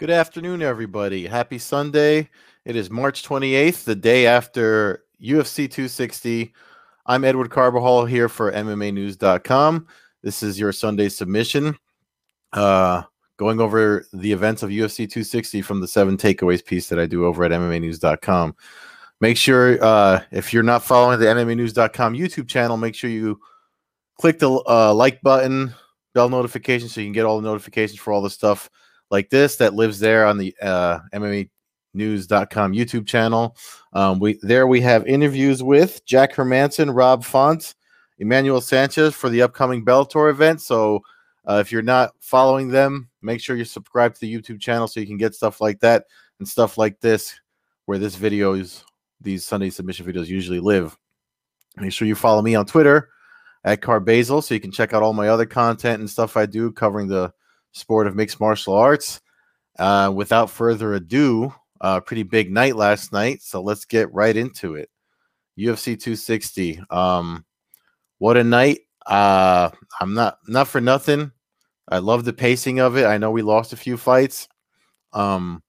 Good afternoon, everybody. Happy Sunday. It is March 28th, the day after UFC 260. I'm Edward Carbajal here for MMAnews.com. This is your Sunday submission, uh, going over the events of UFC 260 from the seven takeaways piece that I do over at MMAnews.com. Make sure, uh, if you're not following the MMAnews.com YouTube channel, make sure you click the uh, like button, bell notification, so you can get all the notifications for all the stuff like this that lives there on the uh, MMAnews.com YouTube channel. Um, we there we have interviews with Jack Hermansson, Rob Font, Emmanuel Sanchez for the upcoming Bellator event. So uh, if you're not following them, make sure you subscribe to the YouTube channel so you can get stuff like that and stuff like this, where this videos, these Sunday submission videos usually live. Make sure you follow me on Twitter at Carbazal so you can check out all my other content and stuff I do covering the sport of mixed martial arts. Uh, without further ado, a uh, pretty big night last night, so let's get right into it. UFC 260. Um, what a night! Uh, I'm not not for nothing. I love the pacing of it. I know we lost a few fights. Um,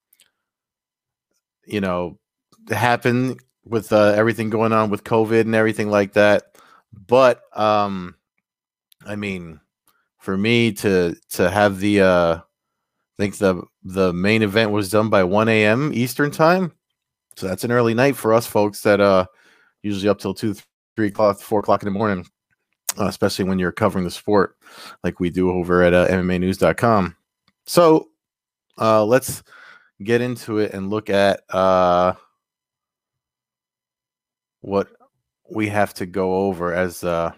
you know, happened with uh, everything going on with COVID and everything like that. But um, I mean, for me to to have the uh I think the the main event was done by 1 a.m. Eastern time. So that's an early night for us folks that uh usually up till two, three o'clock, four o'clock in the morning, uh, especially when you're covering the sport like we do over at uh, MMAnews.com. So uh let's get into it and look at uh what we have to go over as uh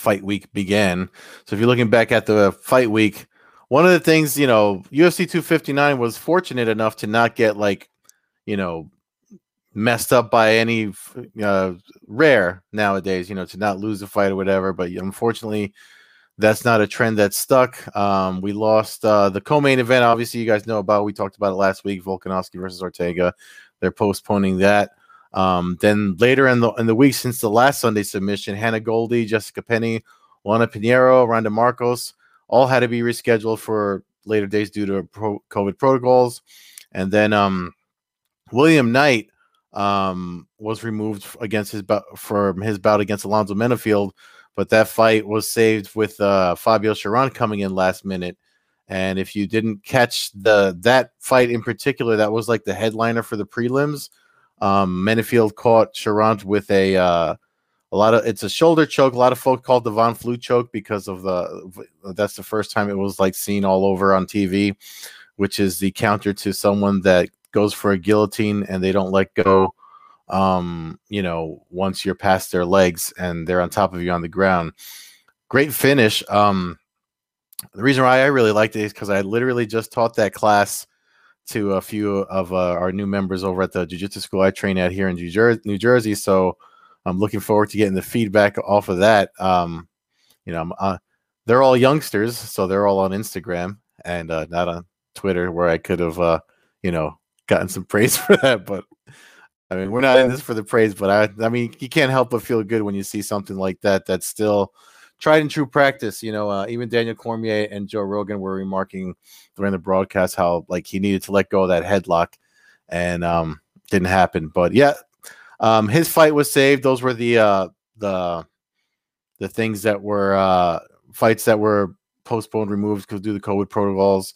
fight week began. So if you're looking back at the fight week, one of the things, you know, UFC 259 was fortunate enough to not get like, you know, messed up by any uh, rare nowadays, you know, to not lose a fight or whatever. But unfortunately, that's not a trend that's stuck. Um, we lost uh, the co-main event. Obviously, you guys know about. We talked about it last week. Volkanovski versus Ortega. They're postponing that. Um, then later in the in the week since the last Sunday submission, Hannah Goldy, Jessica Penne, Juana Pinheiro, Randa Markos all had to be rescheduled for later days due to pro- COVID protocols. And then um, William Knight um, was removed against his bout from his bout against Alonzo Menifield, but that fight was saved with uh, Fabio Cherant coming in last minute. And if you didn't catch the that fight in particular, that was like the headliner for the prelims. Um, Menifield caught Cherant with a uh, a lot of it's a shoulder choke. A lot of folks called the Von Flue choke because of the that's the first time it was like seen all over on TV, which is the counter to someone that goes for a guillotine and they don't let go. Um, you know, once you're past their legs and they're on top of you on the ground. Great finish. Um, the reason why I really liked it is because I literally just taught that class to a few of uh, our new members over at the jiu-jitsu school I train at here in New, Jer- New Jersey. So I'm looking forward to getting the feedback off of that. Um, you know, uh, they're all youngsters, so they're all on Instagram and uh, not on Twitter, where I could have, uh, you know, gotten some praise for that. But I mean, we're not in this for the praise, but I, I mean, you can't help but feel good when you see something like that. That's still tried and true practice. You know, uh, even Daniel Cormier and Joe Rogan were remarking during the broadcast how like he needed to let go of that headlock, and um, didn't happen. But yeah, um, his fight was saved. Those were the uh, the the things that were uh, fights that were postponed, removed because due to the COVID protocols.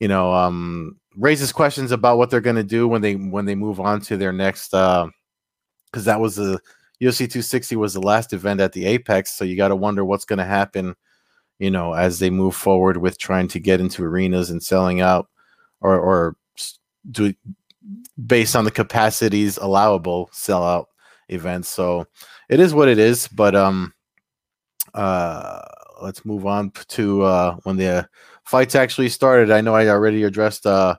You know, um, raises questions about what they're going to do when they when they move on to their next. Because uh, that was the UFC 260 was the last event at the Apex, so you got to wonder what's going to happen, you know, as they move forward with trying to get into arenas and selling out, or or do based on the capacities allowable sell out events. So it is what it is. But um, uh, let's move on to uh when the fights actually started. I know I already addressed uh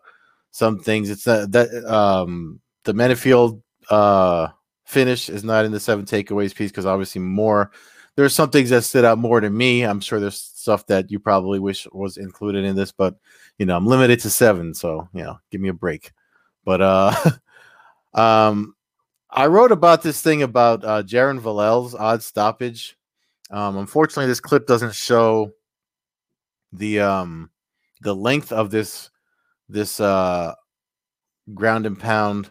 some things. It's that that um the Menifield uh finish is not in the seven takeaways piece because obviously more there's some things that stood out more to me. I'm sure there's stuff that you probably wish was included in this, but you know, I'm limited to seven, so you know, give me a break. But uh um I wrote about this thing about uh Jaron Vallel's odd stoppage. Um unfortunately this clip doesn't show the um the length of this this uh ground and pound.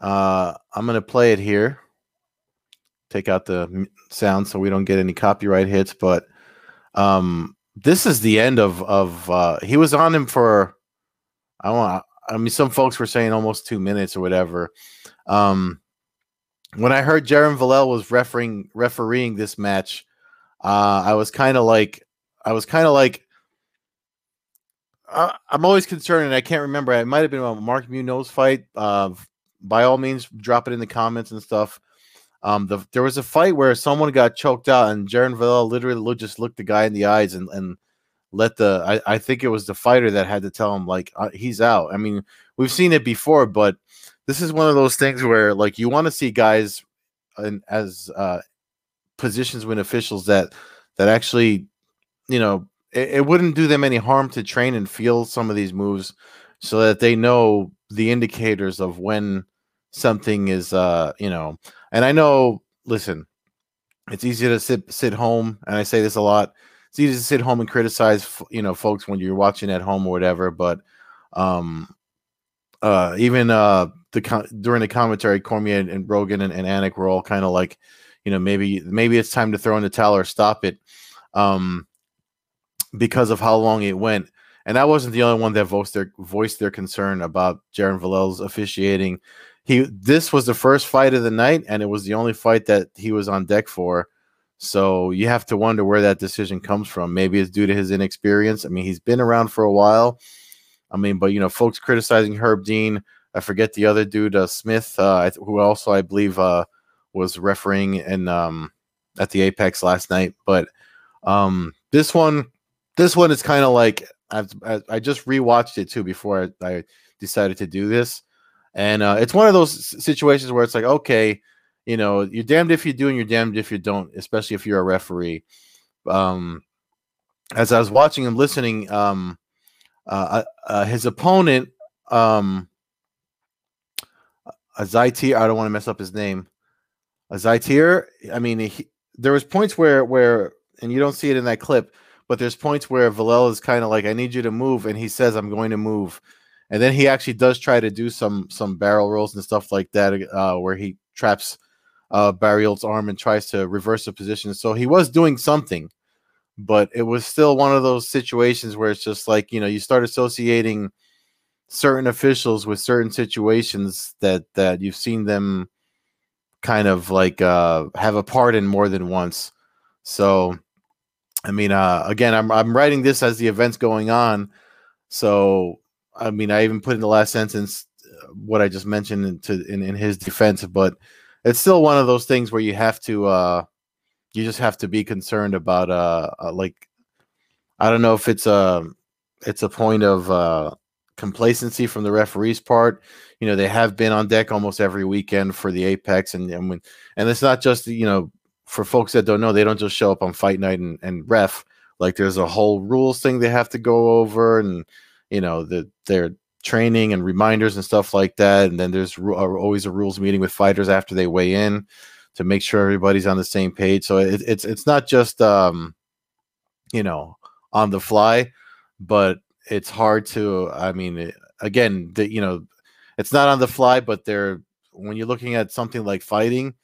Uh, I'm gonna play it here. Take out the sound so we don't get any copyright hits. But um, this is the end of of. Uh, he was on him for. I want. I mean, some folks were saying almost two minutes or whatever. Um, when I heard Jaron Vallel was refereeing refereeing this match, uh, I was kind of like, I was kind of like, uh, I'm always concerned, and I can't remember. It might have been a Mark Munoz fight. Uh, by all means, drop it in the comments and stuff. Um, the, there was a fight where someone got choked out, and Jaron Vallel literally just looked the guy in the eyes and, and let the. I, I think it was the fighter that had to tell him like uh, he's out. I mean, we've seen it before, but this is one of those things where like you want to see guys and as uh, positions when officials that that actually, you know, it, it wouldn't do them any harm to train and feel some of these moves so that they know the indicators of when something is uh you know and i know listen it's easy to sit sit home and i say this a lot it's easy to sit home and criticize you know folks when you're watching at home or whatever but um uh even uh the during the commentary cormier and, rogan and, and anik were all kind of like you know maybe maybe it's time to throw in the towel or stop it um because of how long it went. And I wasn't the only one that voiced their voiced their concern about Jaron Vallel's officiating. He this was the first fight of the night, and it was the only fight that he was on deck for. So you have to wonder where that decision comes from. Maybe it's due to his inexperience. I mean, he's been around for a while. I mean, but you know, folks criticizing Herb Dean. I forget the other dude, uh, Smith, uh, who also I believe uh, was refereeing in um, at the Apex last night. But um, this one, this one is kind of like I've, I just rewatched it too before I, decided to do this, and uh, it's one of those situations where it's like, okay, you know, you're damned if you do and you're damned if you don't, especially if you're a referee. Um, as I was watching and listening, um, uh, uh, his opponent, um, a Zaitir, I don't want to mess up his name. A Zaitir, I mean, he, there was points where where, and you don't see it in that clip but there's points where Vallel is kind of like, I need you to move, and he says, I'm going to move. And then he actually does try to do some some barrel rolls and stuff like that, uh, where he traps uh, arm and tries to reverse the position. So he was doing something, but it was still one of those situations where it's just like, you know, you start associating certain officials with certain situations that that you've seen them kind of like uh, have a part in more than once. So I mean, uh, again, I'm I'm writing this as the event's going on, so I mean, I even put in the last sentence uh, what I just mentioned into in, in his defense, but it's still one of those things where you have to uh, you just have to be concerned about uh, uh like I don't know if it's a it's a point of uh complacency from the referee's part. You know, they have been on deck almost every weekend for the Apex, and and when, and it's not just you know for folks that don't know, they don't just show up on fight night and, and ref. Like there's a whole rules thing they have to go over, and you know the their training and reminders and stuff like that. And then there's uh, always a rules meeting with fighters after they weigh in to make sure everybody's on the same page. So it, it's it's not just um, you know on the fly, but it's hard to. I mean, again, the, you know, it's not on the fly, but they're when you're looking at something like fighting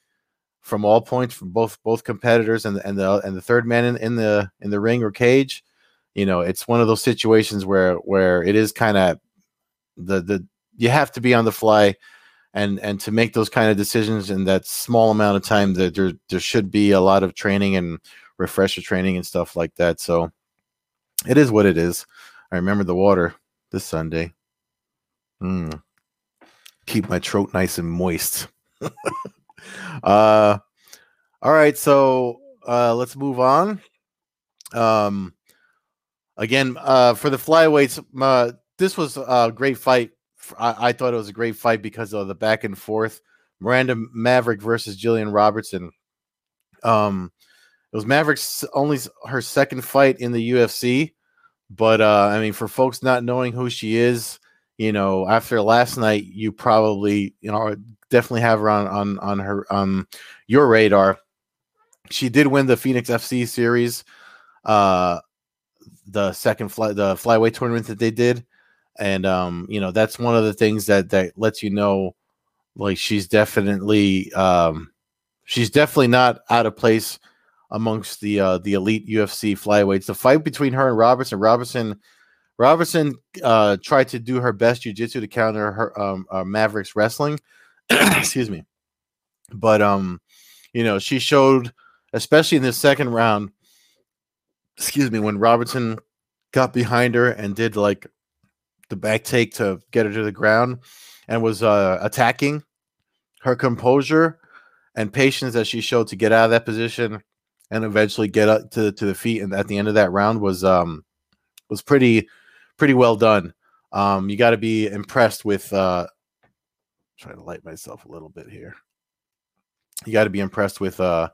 from all points from both both competitors and and the and the third man in, in the in the ring or cage you know it's one of those situations where where it is kind of the the you have to be on the fly and and to make those kind of decisions in that small amount of time that there there should be a lot of training and refresher training and stuff like that. So it is what it is. I remember the water this sunday. Mm. keep my throat nice and moist uh, all right, so uh, let's move on. Um, again, uh, for the flyweights, uh, this was a great fight. I, I thought it was a great fight because of the back and forth. Miranda Maverick versus Jillian Robertson. Um, it was Maverick's only her second fight in the UFC, but uh, I mean, for folks not knowing who she is, you know, after last night, you probably you know definitely have her on on on her um your radar. She did win the Phoenix FC series. Uh the second fly the flyweight tournament that they did, and um, you know that's one of the things that that lets you know, like she's definitely um, she's definitely not out of place amongst the uh, the elite UFC flyweights. The fight between her and Robertson, Robertson, Robertson uh, tried to do her best jujitsu to counter her um, uh, Mavericks wrestling. Excuse me, but um, you know she showed, especially in the second round. Excuse me, when Robertson got behind her and did like the back take to get her to the ground and was uh, attacking her composure and patience that she showed to get out of that position and eventually get up to, to the feet and at the end of that round was um was pretty pretty well done. Um you got to be impressed with uh trying to light myself a little bit here. You got to be impressed with uh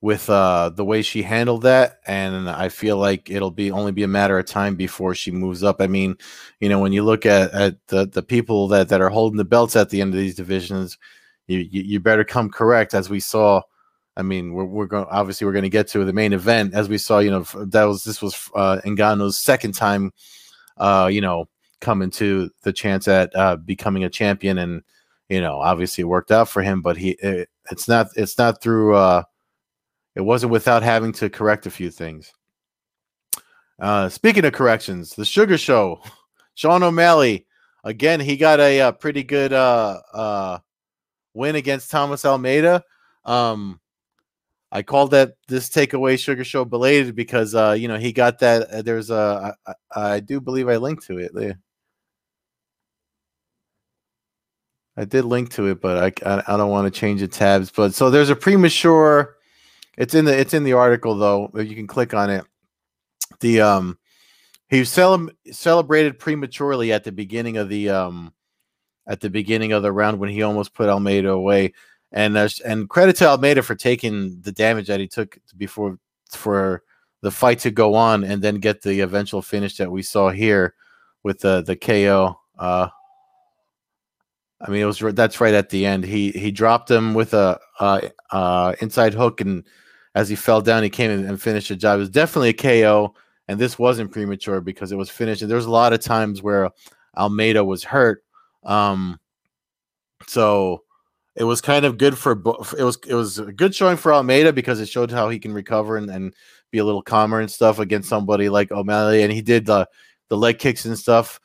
with uh the way she handled that and I feel like it'll be only be a matter of time before she moves up. I mean, you know, when you look at at the the people that that are holding the belts at the end of these divisions, you you, you better come correct as we saw I mean, we're, we're going obviously we're going to get to the main event as we saw. You know, that was this was uh, Ngannou's second time, uh, you know, coming to the chance at uh, becoming a champion, and you know, obviously it worked out for him. But he, it, it's not, it's not through. Uh, it wasn't without having to correct a few things. Uh, speaking of corrections, the Sugar Show, Sean O'Malley, again, he got a, a pretty good uh, uh, win against Thomas Almeida. Um, I called that this takeaway sugar show belated because uh, you know he got that. Uh, there's a I, I do believe I linked to it. Yeah. I did link to it, but I I, I don't want to change the tabs. But so there's a premature. It's in the it's in the article though. You can click on it. The um he cele- celebrated prematurely at the beginning of the um at the beginning of the round when he almost put Almeida away and uh, and credit to Almeida for taking the damage that he took before for the fight to go on and then get the eventual finish that we saw here with the the KO. Uh, I mean, it was that's right at the end. He he dropped him with a uh, uh, inside hook, and as he fell down, he came and finished the job. It was definitely a KO, and this wasn't premature because it was finished. And there was a lot of times where Almeida was hurt. Um, so it was kind of good for it was it was a good showing for Almeida because it showed how he can recover and, and be a little calmer and stuff against somebody like O'Malley and he did the the leg kicks and stuff.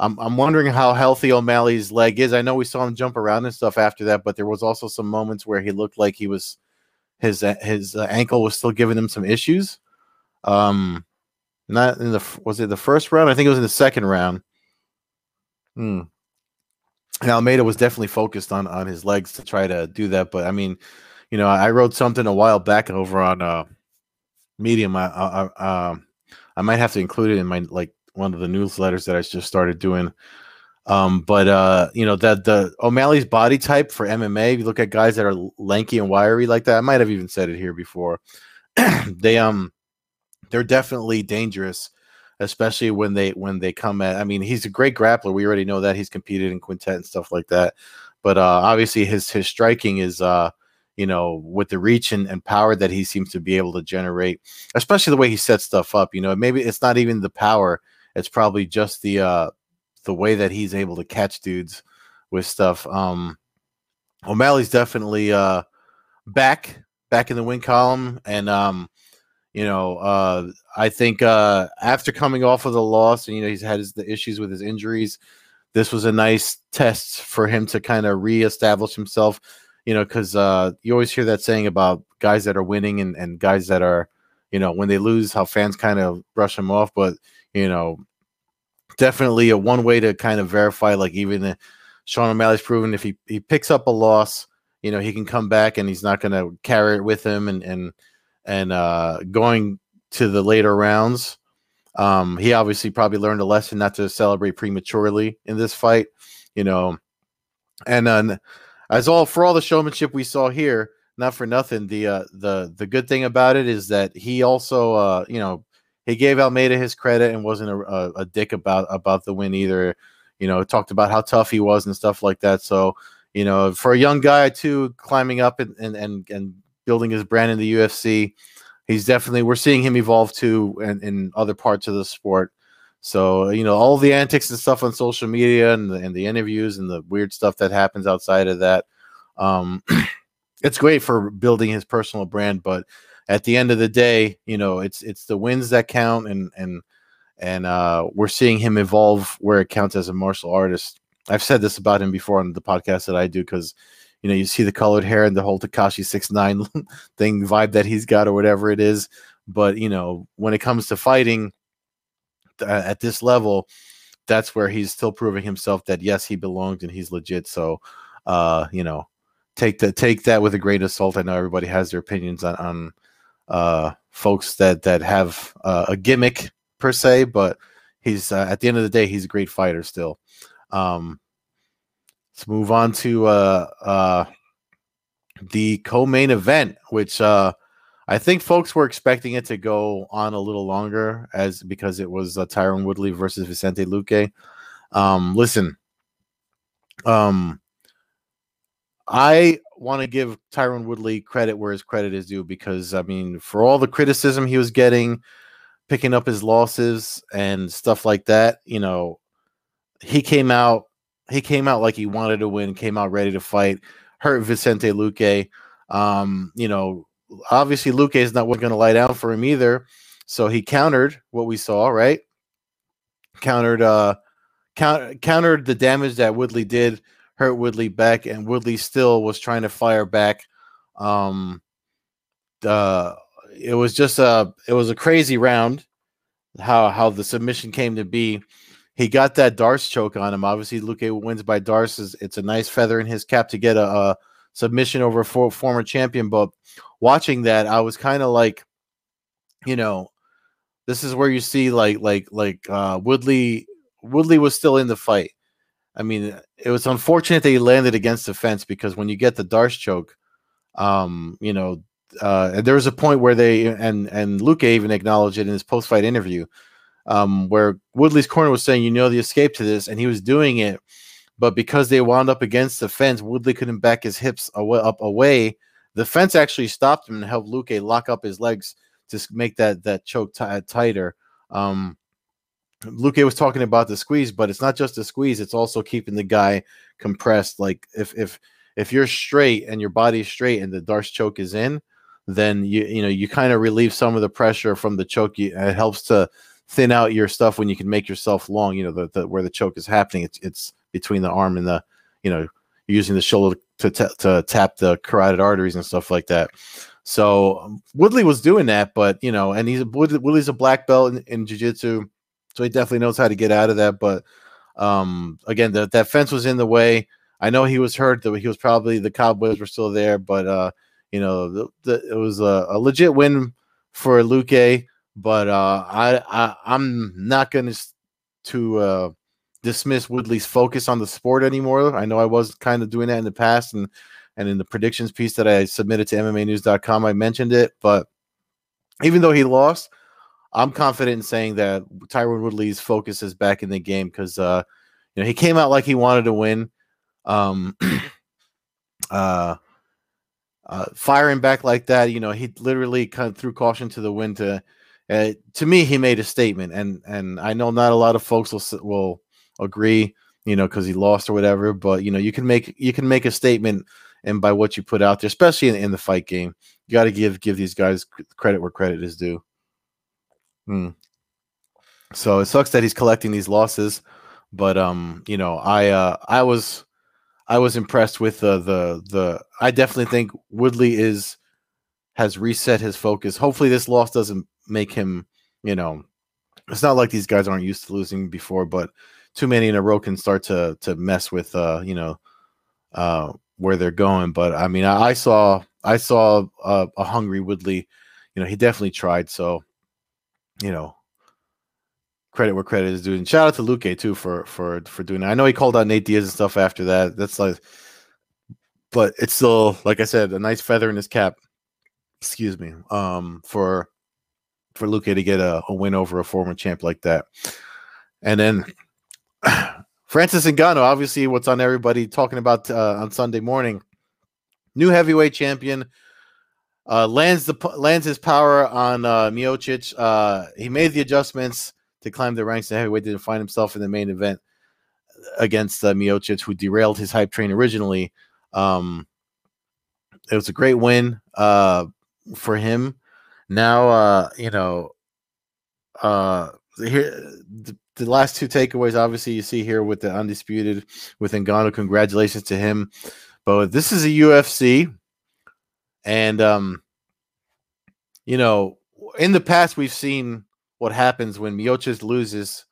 I'm I'm wondering how healthy O'Malley's leg is. I know we saw him jump around and stuff after that, but there was also some moments where he looked like he was his his uh, ankle was still giving him some issues. Um, not in the was it the first round? I think it was in the second round. Hmm and Almeida was definitely focused on on his legs to try to do that. But I mean, you know, I wrote something a while back over on uh, Medium. I, I, I, um, I might have to include it in my like one of the newsletters that I just started doing. Um, but uh, you know that the O'Malley's body type for MMA. If you look at guys that are lanky and wiry like that, I might have even said it here before. they um, they're definitely dangerous especially when they when they come at. I mean, he's a great grappler. We already know that he's competed in quintet and stuff like that. But uh, obviously, his his striking is uh, you know with the reach and, and power that he seems to be able to generate, especially the way he sets stuff up. You know, maybe it's not even the power; it's probably just the uh, the way that he's able to catch dudes with stuff. Um, O'Malley's definitely uh, back back in the win column, and um, you know, uh, I think uh, after coming off of the loss, and you know, he's had his, the issues with his injuries. This was a nice test for him to kind of reestablish himself. You know, because uh, you always hear that saying about guys that are winning and, and guys that are, you know, when they lose, how fans kind of brush them off. But you know, definitely a one way to kind of verify, like even Sean O'Malley's proven if he he picks up a loss, you know, he can come back and he's not going to carry it with him and and and uh, going to the later rounds. Um, he obviously probably learned a lesson not to celebrate prematurely in this fight, you know. And then, as all for all the showmanship we saw here, not for nothing. The uh, the the good thing about it is that he also, uh, you know, he gave Almeida his credit and wasn't a, a, a dick about about the win either. You know, talked about how tough he was and stuff like that. So, you know, for a young guy too, climbing up and and and, and building his brand in the UFC. he's definitely we're seeing him evolve too in, in other parts of the sport. So you know all the antics and stuff on social media and the, and the interviews and the weird stuff that happens outside of that. Um, it's great for building his personal brand, but at the end of the day, you know, it's it's the wins that count, and and and uh, we're seeing him evolve where it counts as a martial artist. I've said this about him before on the podcast that I do because you know you see the colored hair and the whole Tekashi six nine thing vibe that he's got or whatever it is, but you know when it comes to fighting at this level, that's where he's still proving himself that yes he belongs and he's legit. So uh, you know take the take that with a grain of salt. I know everybody has their opinions on on uh, folks that that have uh, a gimmick per se, but he's uh, at the end of the day he's a great fighter still. Um, let's move on to uh, uh, the co-main event, which uh, I think folks were expecting it to go on a little longer, as because it was uh, Tyron Woodley versus Vicente Luque. Um, listen, um, I want to give Tyron Woodley credit where his credit is due because I mean, for all the criticism he was getting, picking up his losses and stuff like that, you know, he came out he came out like he wanted to win, came out ready to fight, hurt Vicente Luque. Um, you know, obviously Luque is not going to lie down for him either. So he countered what we saw, right? Countered uh count, countered the damage that Woodley did hurt Woodley back, and Woodley still was trying to fire back. Um, uh, it was just a it was a crazy round. How how the submission came to be. He got that D'Arce choke on him. Obviously, Luque wins by D'Arce. It's a nice feather in his cap to get a, a submission over a for, former champion. But watching that, I was kind of like, you know, this is where you see like like like uh, Woodley. Woodley was still in the fight. I mean, it was unfortunate that he landed against the fence because when you get the D'Arce choke, um, you know, uh, there was a point where they and and Luque even acknowledged it in his post fight interview, um, where Woodley's corner was saying, "You know, the escape to this," and he was doing it, but because they wound up against the fence, Woodley couldn't back his hips away, up away. The fence actually stopped him and helped Luque lock up his legs to make that that choke t- tighter. Um, Luque was talking about the squeeze, but it's not just the squeeze; it's also keeping the guy compressed. Like if if if you're straight and your body's straight and the D'Arce choke is in, then you you know you kind of relieve some of the pressure from the choke. it helps to thin out your stuff when you can make yourself long. You know the, the where the choke is happening. It's it's between the arm and the you know using the shoulder to t- to tap the carotid arteries and stuff like that. So um, Woodley was doing that, but you know, and he's Woodley's a black belt in, in jiu-jitsu so he definitely knows how to get out of that. But um, again, the, that fence was in the way. I know he was hurt. That he was probably the Cowboys were still there, but uh, you know, the, the, it was a, a, legit win for Luque. But uh, I, I I'm not going to uh, dismiss Woodley's focus on the sport anymore. I know I was kind of doing that in the past, and and in the predictions piece that I submitted to MMAnews.com, I mentioned it. But even though he lost, I'm confident in saying that Tyron Woodley's focus is back in the game because uh, you know he came out like he wanted to win. Um, uh, uh, firing back like that, you know, he literally kind of threw caution to the wind. To uh, to me, he made a statement, and and I know not a lot of folks will will agree, you know, because he lost or whatever. But you know, you can make you can make a statement, and by what you put out there, especially in, in the fight game, you got to give give these guys credit where credit is due. Hmm. So it sucks that he's collecting these losses, but um, you know, I uh, I was I was impressed with the the the. I definitely think Woodley is has reset his focus. Hopefully, this loss doesn't make him. You know, it's not like these guys aren't used to losing before, but too many in a row can start to to mess with uh you know uh where they're going. But I mean, I, I saw I saw a, a hungry Woodley. You know, he definitely tried. So you know, credit where credit is due. And shout out to Luque too for for for doing that. I know he called out Nate Diaz and stuff after that. That's like, but it's still like I said, a nice feather in his cap. Excuse me. Um, for for Luque to get a, a win over a former champ like that, and then. Francis Ngannou, obviously, what's on everybody talking about uh, on Sunday morning. New heavyweight champion. Uh, lands the lands his power on uh, Miocic. Uh, he made the adjustments to climb the ranks in heavyweight to find himself in the main event against uh, Miocic, who derailed his hype train originally. Um, it was a great win uh, for him. Now, uh, you know, uh, here the, the, last two takeaways. Obviously, you see here with the undisputed with Ngannou. Congratulations to him. But this is a UFC, and um, you know, in the past we've seen what happens when Miocic loses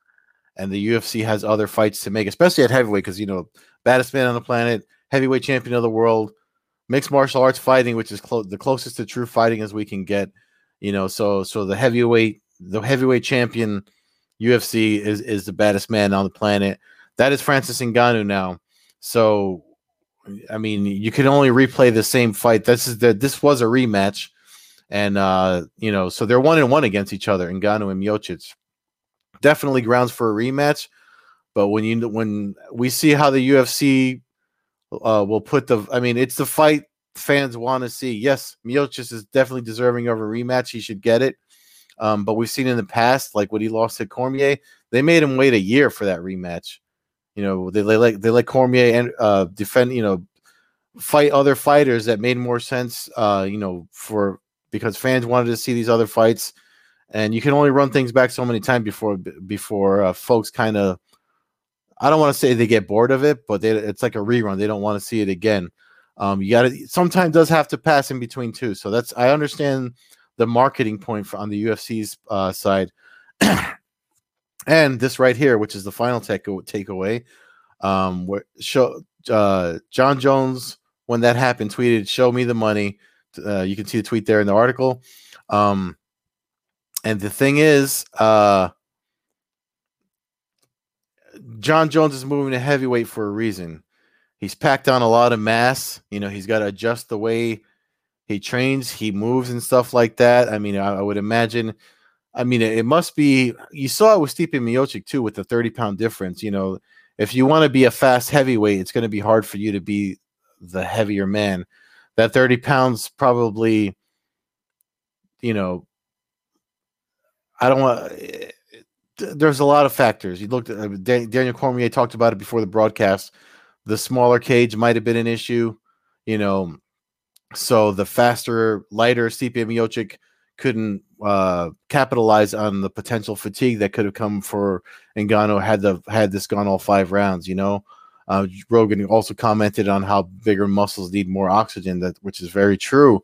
and the UFC has other fights to make, especially at heavyweight, because you know, baddest man on the planet, heavyweight champion of the world, mixed martial arts fighting, which is the closest to true fighting as we can get. You know, so so the heavyweight, the heavyweight champion, UFC is is the baddest man on the planet. That is Francis Ngannou now. So, I mean, you can only replay the same fight. This is that this was a rematch, and uh, you know, so they're one and one against each other, Ngannou and Miocic definitely grounds for a rematch. But when you when we see how the UFC uh, will put the, I mean, it's the fight fans want to see. Yes, Miocic is definitely deserving of a rematch. He should get it. Um, but we've seen in the past, like when he lost to Cormier, they made him wait a year for that rematch. You know, they, they let they let Cormier and uh, defend. You know, fight other fighters that made more sense. Uh, you know, for because fans wanted to see these other fights and you can only run things back so many times before before uh, folks kind of I don't want to say they get bored of it, but they, it's like a rerun. They don't want to see it again. Um, you got to sometimes does have to pass in between too. So that's I understand the marketing point for, on the UFC's uh, side. and this right here, which is the final take takeaway, um, where show uh, Jon Jones when that happened tweeted, "Show me the money." Uh, you can see the tweet there in the article. Um, and the thing is, uh, Jon Jones is moving to heavyweight for a reason. He's packed on a lot of mass. You know, he's got to adjust the way he trains, he moves, and stuff like that. I mean, I, I would imagine. I mean, it, must be. You saw it with Stipe Miocic too, with the thirty pound difference. You know, if you want to be a fast heavyweight, it's going to be hard for you to be the heavier man. That thirty pounds probably, you know, I don't want. There's a lot of factors. You looked at uh, Daniel Cormier talked about it before the broadcast. The smaller cage might have been an issue, you know. So the faster, lighter Stipe Miocic couldn't uh, capitalize on the potential fatigue that could have come for Ngannou had the had this gone all five rounds. You know, uh, Rogan also commented on how bigger muscles need more oxygen, that which is very true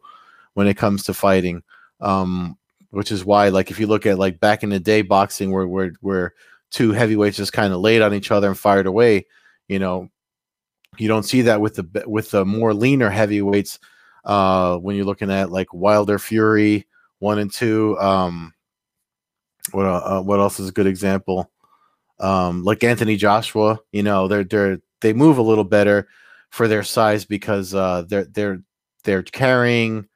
when it comes to fighting. Um, which is why like if you look at like back in the day boxing where where where two heavyweights just kind of laid on each other and fired away, you know, you don't see that with the with the more leaner heavyweights uh when you're looking at like Wilder Fury 1 and 2 um what uh, what else is a good example? Um like Anthony Joshua, you know, they're they're they move a little better for their size because uh they're they're they're carrying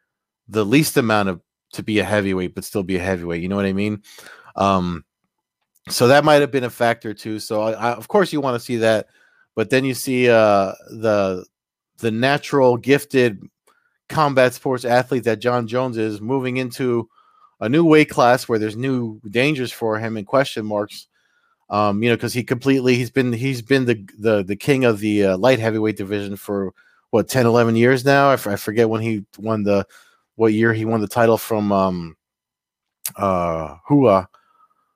the least amount of to be a heavyweight, but still be a heavyweight. You know what I mean? Um, so that might have been a factor too. So I, I, of course you want to see that, but then you see uh, the the natural gifted combat sports athlete that Jon Jones is moving into a new weight class where there's new dangers for him and question marks. Um, you know, because he completely he's been he's been the the the king of the uh, light heavyweight division for what 10 11 years now I, f- I forget when he won the what year he won the title from um uh Rua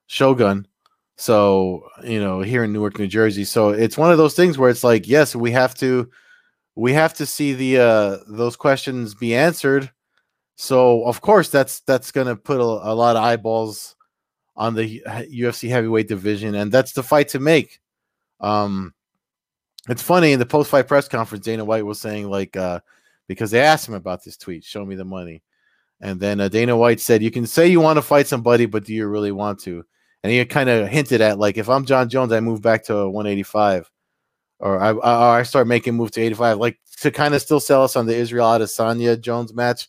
Shogun. So, you know, here in Newark, New Jersey. So it's one of those things where it's like, yes, we have to we have to see the uh those questions be answered. So of course that's that's gonna put a, a lot of eyeballs on the UFC heavyweight division, and that's the fight to make. Um it's funny in the post fight press conference, Dana White was saying like uh because they asked him about this tweet, show me the money. And then uh, Dana White said, You can say you want to fight somebody, but do you really want to? And he kind of hinted at, like, if I'm Jon Jones, I move back to 185 or I, I, I start making move to 85, like to kind of still sell us on the Israel Adesanya Jones match.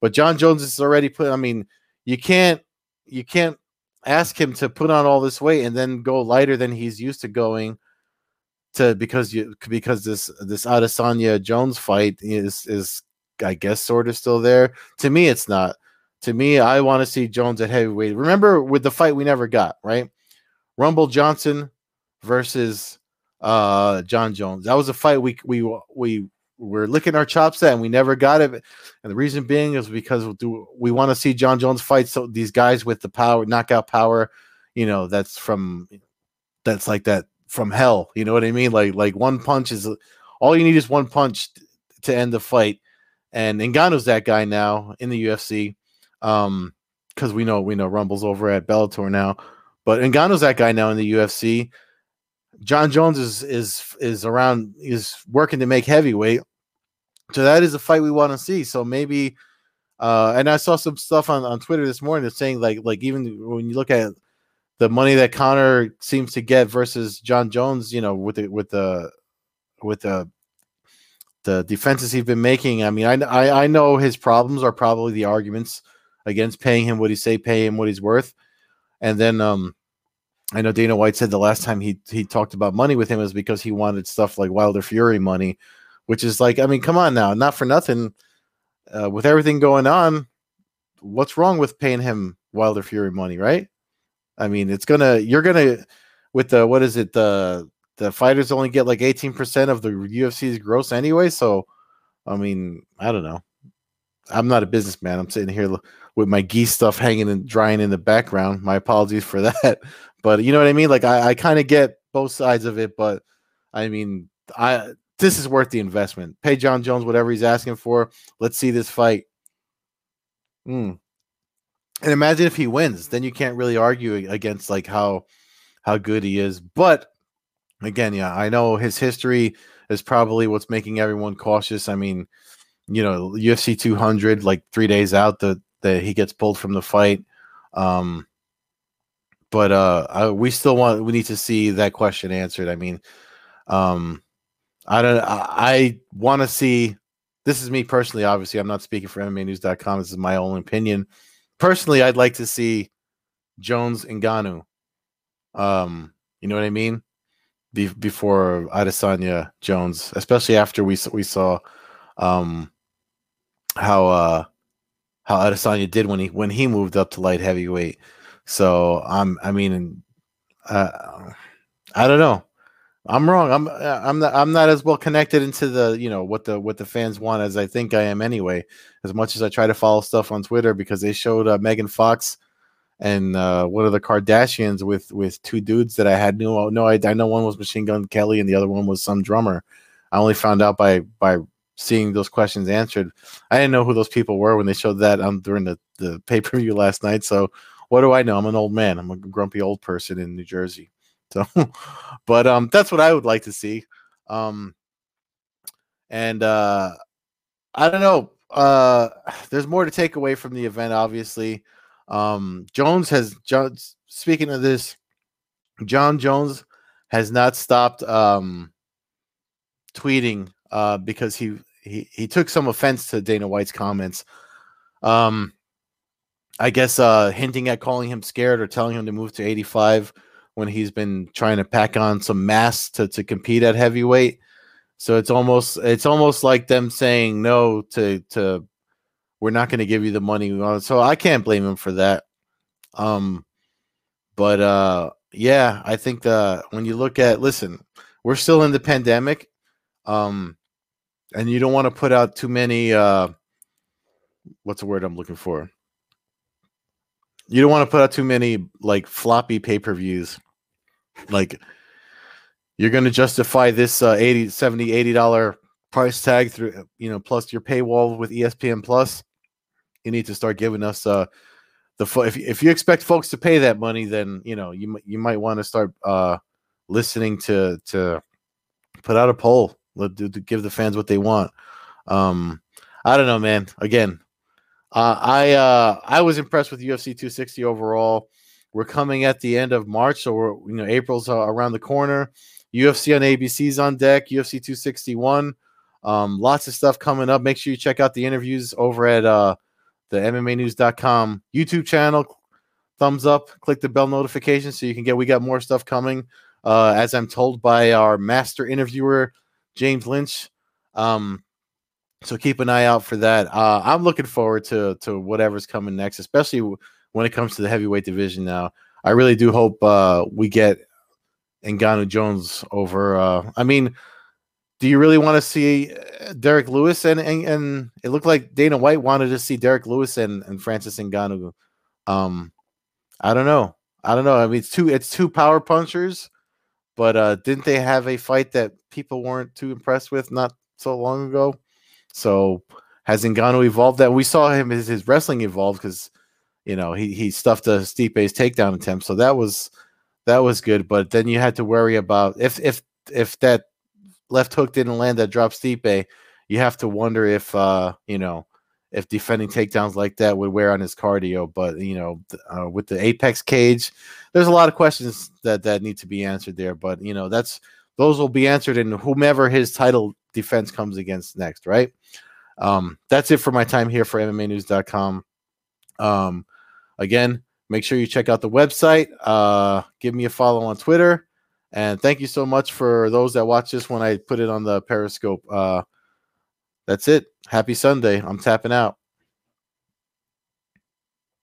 But Jon Jones is already put, I mean, you can't, you can't ask him to put on all this weight and then go lighter than he's used to going to because you because this this Adesanya Jones fight is is I guess sort of still there. To me, it's not. To me, I want to see Jones at heavyweight. Remember with the fight we never got, right? Rumble Johnson versus uh Jon Jones. That was a fight we we we were licking our chops at and we never got it. And the reason being is because we want to see Jon Jones fight so these guys with the power, knockout power, you know, that's from that's like that from hell. You know what I mean? Like like one punch is all you need is one punch to end the fight. And Ngannou's that guy now in the UFC. Um, because we know we know Rumble's over at Bellator now. But Ngannou's that guy now in the UFC. Jon Jones is is is around is working to make heavyweight. So that is a fight we want to see. So maybe uh and I saw some stuff on, on Twitter this morning that's saying like like even when you look at the money that Conor seems to get versus Jon Jones, you know, with the with the with the the defenses he's been making. I mean, I, I I know his problems are probably the arguments against paying him what he say, pay him what he's worth. And then um I know Dana White said the last time he he talked about money with him was because he wanted stuff like Wilder Fury money, which is like, I mean, come on now, not for nothing. Uh, with everything going on, what's wrong with paying him Wilder Fury money, right? I mean, it's gonna you're gonna with the what is it the the fighters only get like 18% of the UFC's gross anyway, so I mean, I don't know. I'm not a businessman. I'm sitting here with my gis stuff hanging and drying in the background. My apologies for that. But you know what I mean? Like I, I kind of get both sides of it, but I mean, I this is worth the investment. Pay Jon Jones whatever he's asking for. Let's see this fight. Mm. And imagine if he wins, then you can't really argue against like how how good he is. But again, yeah, I know his history is probably what's making everyone cautious. I mean, you know, UFC 200, like three days out, that that he gets pulled from the fight. Um, but uh, I, we still want we need to see that question answered. I mean, um, I don't. I, I want to see. This is me personally. Obviously, I'm not speaking for MMAnews.com. This is my own opinion. Personally, I'd like to see Jones and Ngannou. Um, you know what I mean? Be- before Adesanya Jones, especially after we we saw um how uh how Adesanya did when he when he moved up to light heavyweight. So I'm I mean uh, I don't know. I'm wrong. I'm I'm not I'm not as well connected into the you know what the what the fans want as I think I am anyway. As much as I try to follow stuff on Twitter because they showed uh, Megan Fox and uh, one of the Kardashians with with two dudes that I had no no I, I know one was Machine Gun Kelly and the other one was some drummer. I only found out by by seeing those questions answered. I didn't know who those people were when they showed that on during the, the pay per view last night. So, what do I know? I'm an old man. I'm a grumpy old person in New Jersey. So, but um, that's what I would like to see. Um, and uh, I don't know. Uh, there's more to take away from the event. Obviously, um, Jones has. Jon, speaking of this, Jon Jones has not stopped um, tweeting uh, because he he he took some offense to Dana White's comments. Um, I guess uh, hinting at calling him scared or telling him to move to 85 when he's been trying to pack on some mass to to compete at heavyweight. So it's almost it's almost like them saying no to to we're not going to give you the money we want. So I can't blame him for that. Um, but uh, yeah, I think the when you look at listen, we're still in the pandemic. Um, and you don't want to put out too many uh what's the word I'm looking for? You don't want to put out too many like floppy pay-per-views. Like you're going to justify this uh 80 70 80 dollar price tag through you know plus your paywall with ESPN plus. You need to start giving us uh the fo- if if you expect folks to pay that money then you know you you might want to start uh listening to to put out a poll let to give the fans what they want. Um, I don't know, man. Again, uh, I uh, I was impressed with UFC 260 overall. We're coming at the end of March, so we're you know April's uh, around the corner. UFC on ABC's on deck. UFC 261. Um, lots of stuff coming up. Make sure you check out the interviews over at uh, the MMAnews.com YouTube channel. Thumbs up, click the bell notification so you can get. We got more stuff coming. Uh, as I'm told by our master interviewer, James Lynch. Um, so keep an eye out for that. Uh, I'm looking forward to to whatever's coming next, especially when it comes to the heavyweight division. Now, I really do hope uh, we get Ngannou Jones over. Uh, I mean, do you really want to see Derrick Lewis and, and and it looked like Dana White wanted to see Derrick Lewis and and Francis Ngannou. Um, I don't know. I don't know. I mean, it's two it's two power punchers, but uh, didn't they have a fight that people weren't too impressed with not so long ago? So has Ngannou evolved that? We saw him his, his wrestling evolved because you know he he stuffed a Stipe's takedown attempt, so that was that was good. But then you had to worry about if if if that left hook didn't land that drop Stipe, you have to wonder if uh you know if defending takedowns like that would wear on his cardio. But you know, uh, with the apex cage, there's a lot of questions that that need to be answered there. But you know, that's those will be answered in whomever his title defense comes against next, right? Um, that's it for my time here for MMAnews.com. Um, again, make sure you check out the website. Uh, give me a follow on Twitter. And thank you so much for those that watch this when I put it on the Periscope. Uh, that's it. Happy Sunday. I'm tapping out.